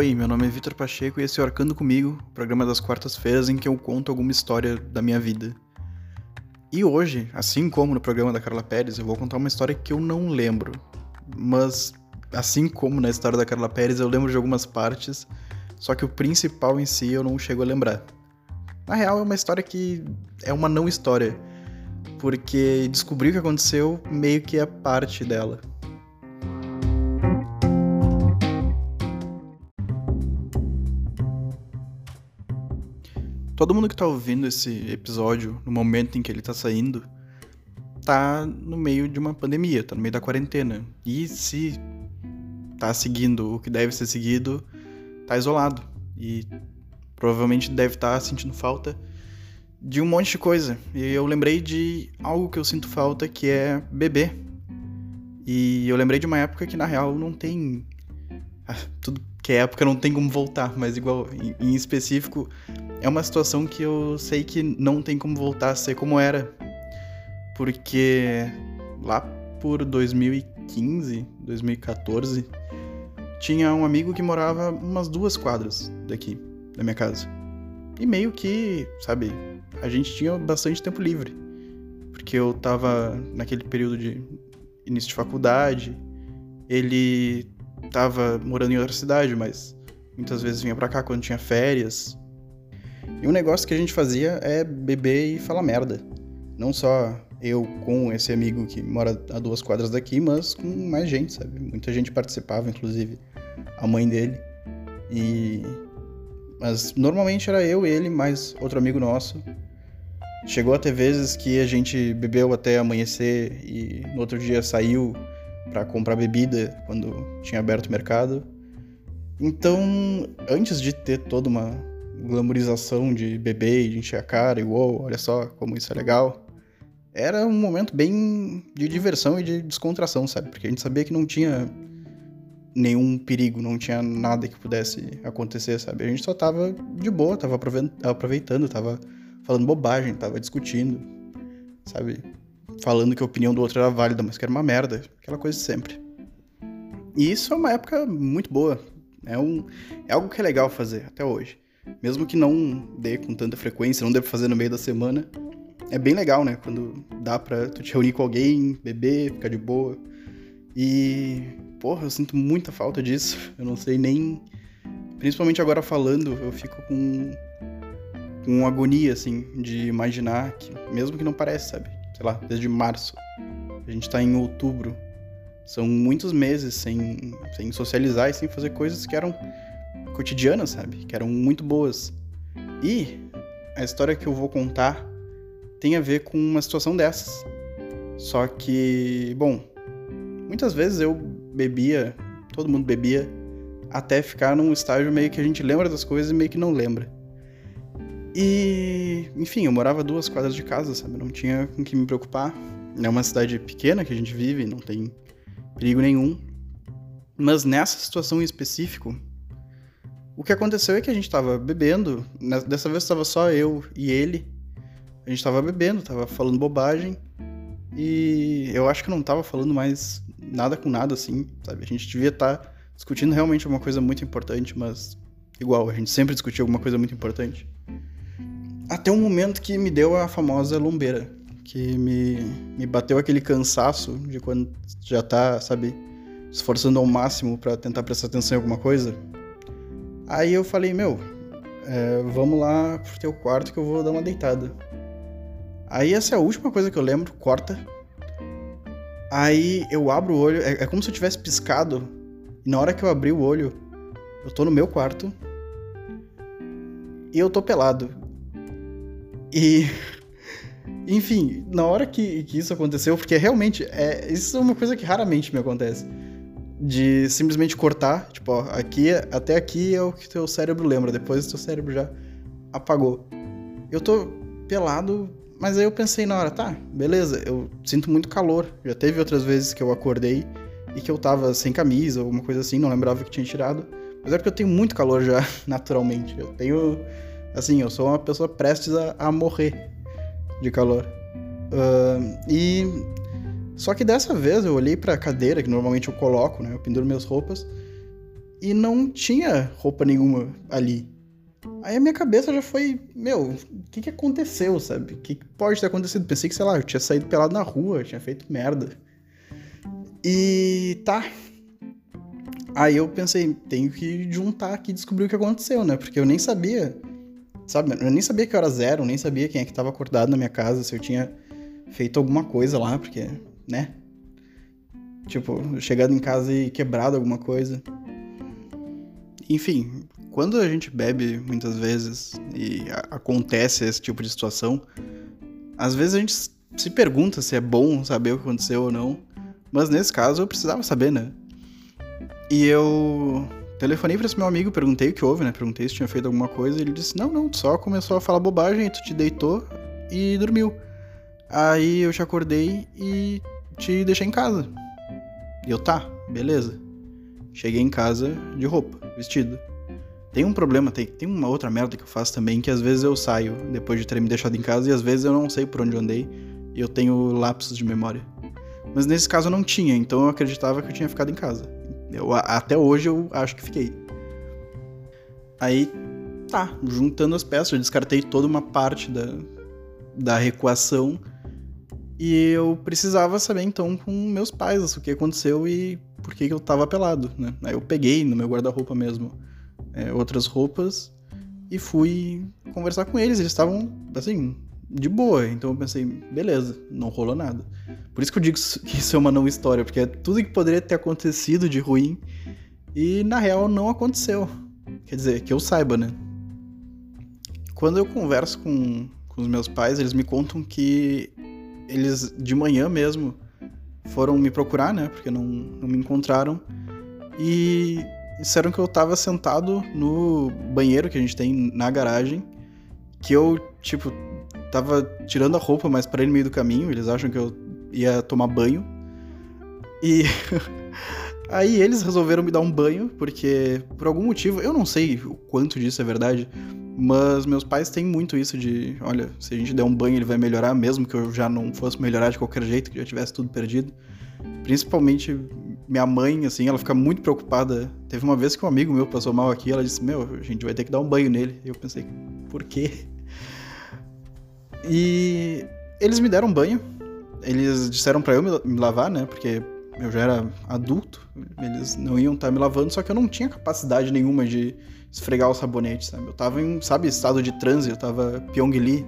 Oi, meu nome é Vitor Pacheco e esse é o Arcando Comigo, programa das quartas-feiras em que eu conto alguma história da minha vida. E hoje, assim como no programa da Carla Pérez, eu vou contar uma história que eu não lembro. Mas, assim como na história da Carla Pérez, eu lembro de algumas partes, só que o principal em si eu não chego a lembrar. Na real, é uma história que é uma não história, porque descobrir o que aconteceu meio que é parte dela. Todo mundo que tá ouvindo esse episódio, no momento em que ele tá saindo, tá no meio de uma pandemia, tá no meio da quarentena. E se tá seguindo o que deve ser seguido, tá isolado. E provavelmente deve estar tá sentindo falta de um monte de coisa. E eu lembrei de algo que eu sinto falta, que é beber. E eu lembrei de uma época que na real não tem. Ah, tudo que é época não tem como voltar, mas igual, em, em específico, é uma situação que eu sei que não tem como voltar a ser como era. Porque lá por 2015, 2014, tinha um amigo que morava umas duas quadras daqui, da minha casa. E meio que, sabe, a gente tinha bastante tempo livre. Porque eu tava naquele período de início de faculdade, ele tava morando em outra cidade, mas muitas vezes vinha pra cá quando tinha férias, e um negócio que a gente fazia é beber e falar merda. Não só eu com esse amigo que mora a duas quadras daqui, mas com mais gente, sabe? Muita gente participava, inclusive a mãe dele. E mas normalmente era eu, ele, mais outro amigo nosso. Chegou até vezes que a gente bebeu até amanhecer e no outro dia saiu para comprar bebida quando tinha aberto o mercado. Então, antes de ter toda uma glamorização de bebê e de encher a cara e uou, olha só como isso é legal. Era um momento bem de diversão e de descontração, sabe? Porque a gente sabia que não tinha nenhum perigo, não tinha nada que pudesse acontecer, sabe? A gente só tava de boa, tava aproveitando, tava falando bobagem, tava discutindo, sabe? Falando que a opinião do outro era válida, mas que era uma merda, aquela coisa de sempre. E isso é uma época muito boa. É, um, é algo que é legal fazer até hoje mesmo que não dê com tanta frequência, não dê pra fazer no meio da semana, é bem legal, né? Quando dá pra tu te reunir com alguém, beber, ficar de boa. E, porra, eu sinto muita falta disso. Eu não sei nem. Principalmente agora falando, eu fico com. com agonia, assim, de imaginar que, mesmo que não parece, sabe? Sei lá, desde março. A gente tá em outubro. São muitos meses sem, sem socializar e sem fazer coisas que eram cotidianas, sabe? Que eram muito boas. E a história que eu vou contar tem a ver com uma situação dessas. Só que, bom, muitas vezes eu bebia, todo mundo bebia, até ficar num estágio meio que a gente lembra das coisas e meio que não lembra. E, enfim, eu morava duas quadras de casa, sabe? Não tinha com que me preocupar. É uma cidade pequena que a gente vive, não tem perigo nenhum. Mas nessa situação em específico, o que aconteceu é que a gente tava bebendo, dessa vez estava só eu e ele. A gente tava bebendo, tava falando bobagem. E eu acho que não tava falando mais nada com nada assim, sabe? A gente devia estar tá discutindo realmente alguma coisa muito importante, mas igual, a gente sempre discutia alguma coisa muito importante. Até um momento que me deu a famosa lombeira, que me, me bateu aquele cansaço de quando já tá, sabe, esforçando ao máximo para tentar prestar atenção em alguma coisa Aí eu falei, meu, é, vamos lá pro teu quarto que eu vou dar uma deitada. Aí essa é a última coisa que eu lembro, corta. Aí eu abro o olho, é, é como se eu tivesse piscado. E na hora que eu abri o olho, eu tô no meu quarto. E eu tô pelado. E. Enfim, na hora que, que isso aconteceu, porque realmente, é, isso é uma coisa que raramente me acontece de simplesmente cortar, tipo, ó, aqui, até aqui é o que teu cérebro lembra, depois teu cérebro já apagou. Eu tô pelado, mas aí eu pensei na hora, tá, beleza, eu sinto muito calor. Já teve outras vezes que eu acordei e que eu tava sem camisa, alguma coisa assim, não lembrava que tinha tirado. Mas é porque eu tenho muito calor já, naturalmente. Eu tenho. Assim, eu sou uma pessoa prestes a, a morrer de calor. Uh, e só que dessa vez eu olhei para a cadeira que normalmente eu coloco, né? Eu penduro minhas roupas. e não tinha roupa nenhuma ali. Aí a minha cabeça já foi, meu, o que que aconteceu, sabe? O que, que pode ter acontecido? Pensei que, sei lá, eu tinha saído pelado na rua, tinha feito merda. E tá. Aí eu pensei, tenho que juntar aqui e descobrir o que aconteceu, né? Porque eu nem sabia, sabe? Eu nem sabia que horas eram, nem sabia quem é que tava acordado na minha casa, se eu tinha feito alguma coisa lá, porque, né? Tipo, chegado em casa e quebrado alguma coisa. Enfim, quando a gente bebe muitas vezes e acontece esse tipo de situação, às vezes a gente se pergunta se é bom saber o que aconteceu ou não. Mas nesse caso eu precisava saber, né? E eu telefonei para esse meu amigo, perguntei o que houve, né? Perguntei se tinha feito alguma coisa. Ele disse: Não, não, só começou a falar bobagem, tu te deitou e dormiu. Aí eu te acordei e te deixei em casa. E eu, tá, beleza. Cheguei em casa de roupa, vestido. Tem um problema, tem, tem uma outra merda que eu faço também, que às vezes eu saio depois de ter me deixado em casa e às vezes eu não sei por onde andei e eu tenho lapsos de memória. Mas nesse caso eu não tinha, então eu acreditava que eu tinha ficado em casa. Eu, até hoje eu acho que fiquei. Aí, tá, juntando as peças, eu descartei toda uma parte da, da recuação e eu precisava saber então com meus pais o que aconteceu e por que, que eu tava pelado, né? Aí eu peguei no meu guarda-roupa mesmo é, outras roupas e fui conversar com eles. Eles estavam, assim, de boa. Então eu pensei, beleza, não rolou nada. Por isso que eu digo que isso é uma não história, porque é tudo que poderia ter acontecido de ruim e na real não aconteceu. Quer dizer, que eu saiba, né? Quando eu converso com, com os meus pais, eles me contam que eles de manhã mesmo foram me procurar, né? Porque não, não me encontraram. E disseram que eu tava sentado no banheiro que a gente tem na garagem. Que eu, tipo, tava tirando a roupa, mas para ir no meio do caminho. Eles acham que eu ia tomar banho. E. Aí eles resolveram me dar um banho, porque por algum motivo, eu não sei o quanto disso é verdade, mas meus pais têm muito isso de, olha, se a gente der um banho ele vai melhorar, mesmo que eu já não fosse melhorar de qualquer jeito, que já tivesse tudo perdido. Principalmente minha mãe, assim, ela fica muito preocupada. Teve uma vez que um amigo meu passou mal aqui, ela disse: Meu, a gente vai ter que dar um banho nele. E eu pensei: Por quê? E eles me deram um banho. Eles disseram para eu me lavar, né? Porque eu já era adulto. Eles não iam estar tá me lavando, só que eu não tinha capacidade nenhuma de esfregar o sabonete, sabe? Eu tava em, sabe, estado de transe, eu tava Pyongyi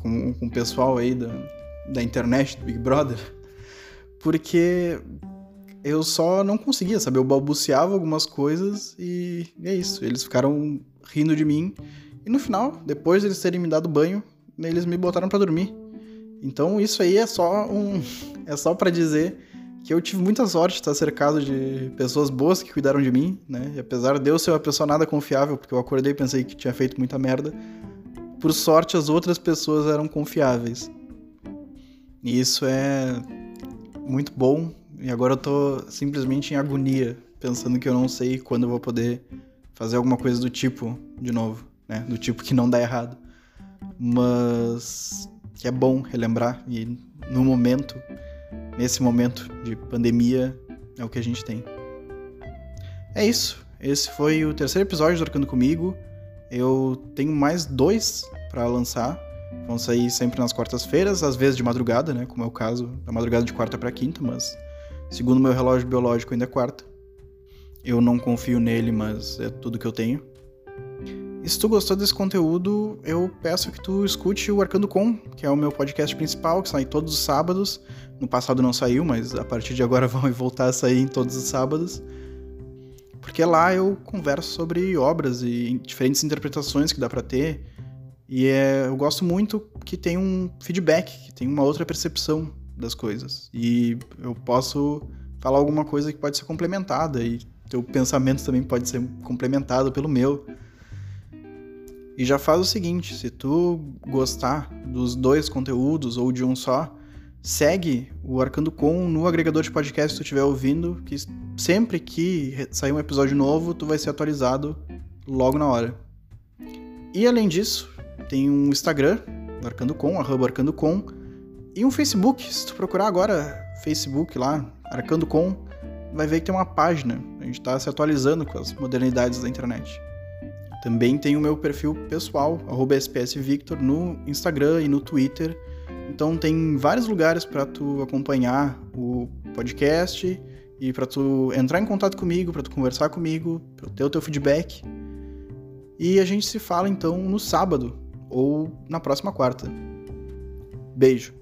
com, com o pessoal aí da, da internet, do Big Brother, porque eu só não conseguia, sabe? Eu balbuciava algumas coisas e é isso. Eles ficaram rindo de mim e no final, depois de eles terem me dado banho, eles me botaram para dormir. Então isso aí é só um é só para dizer que eu tive muita sorte de estar cercado de pessoas boas que cuidaram de mim, né? E apesar de eu ser uma pessoa nada confiável, porque eu acordei e pensei que tinha feito muita merda, por sorte as outras pessoas eram confiáveis. E isso é muito bom. E agora eu tô simplesmente em agonia, pensando que eu não sei quando eu vou poder fazer alguma coisa do tipo de novo, né? Do tipo que não dá errado. Mas é bom relembrar e no momento nesse momento de pandemia, é o que a gente tem. É isso. Esse foi o terceiro episódio do Arcando Comigo. Eu tenho mais dois para lançar. Vão sair sempre nas quartas-feiras, às vezes de madrugada, né? Como é o caso da madrugada de quarta para quinta, mas segundo meu relógio biológico ainda é quarta. Eu não confio nele, mas é tudo que eu tenho. E se tu gostou desse conteúdo, eu peço que tu escute o Arcando Com, que é o meu podcast principal, que sai todos os sábados. No passado não saiu, mas a partir de agora vão voltar a sair em todos os sábados. Porque lá eu converso sobre obras e diferentes interpretações que dá para ter. E é, eu gosto muito que tem um feedback, que tem uma outra percepção das coisas. E eu posso falar alguma coisa que pode ser complementada e teu pensamento também pode ser complementado pelo meu. E já faz o seguinte, se tu gostar dos dois conteúdos ou de um só, segue o Arcando Com no agregador de podcast que tu estiver ouvindo, que sempre que sair um episódio novo, tu vai ser atualizado logo na hora. E além disso, tem um Instagram, Arcando Com, arroba Arcando Com, e um Facebook. Se tu procurar agora Facebook lá, Arcando Com, vai ver que tem uma página. A gente está se atualizando com as modernidades da internet. Também tem o meu perfil pessoal, @spsvictor no Instagram e no Twitter. Então tem vários lugares para tu acompanhar o podcast e para tu entrar em contato comigo, para tu conversar comigo, para ter o teu feedback. E a gente se fala então no sábado ou na próxima quarta. Beijo.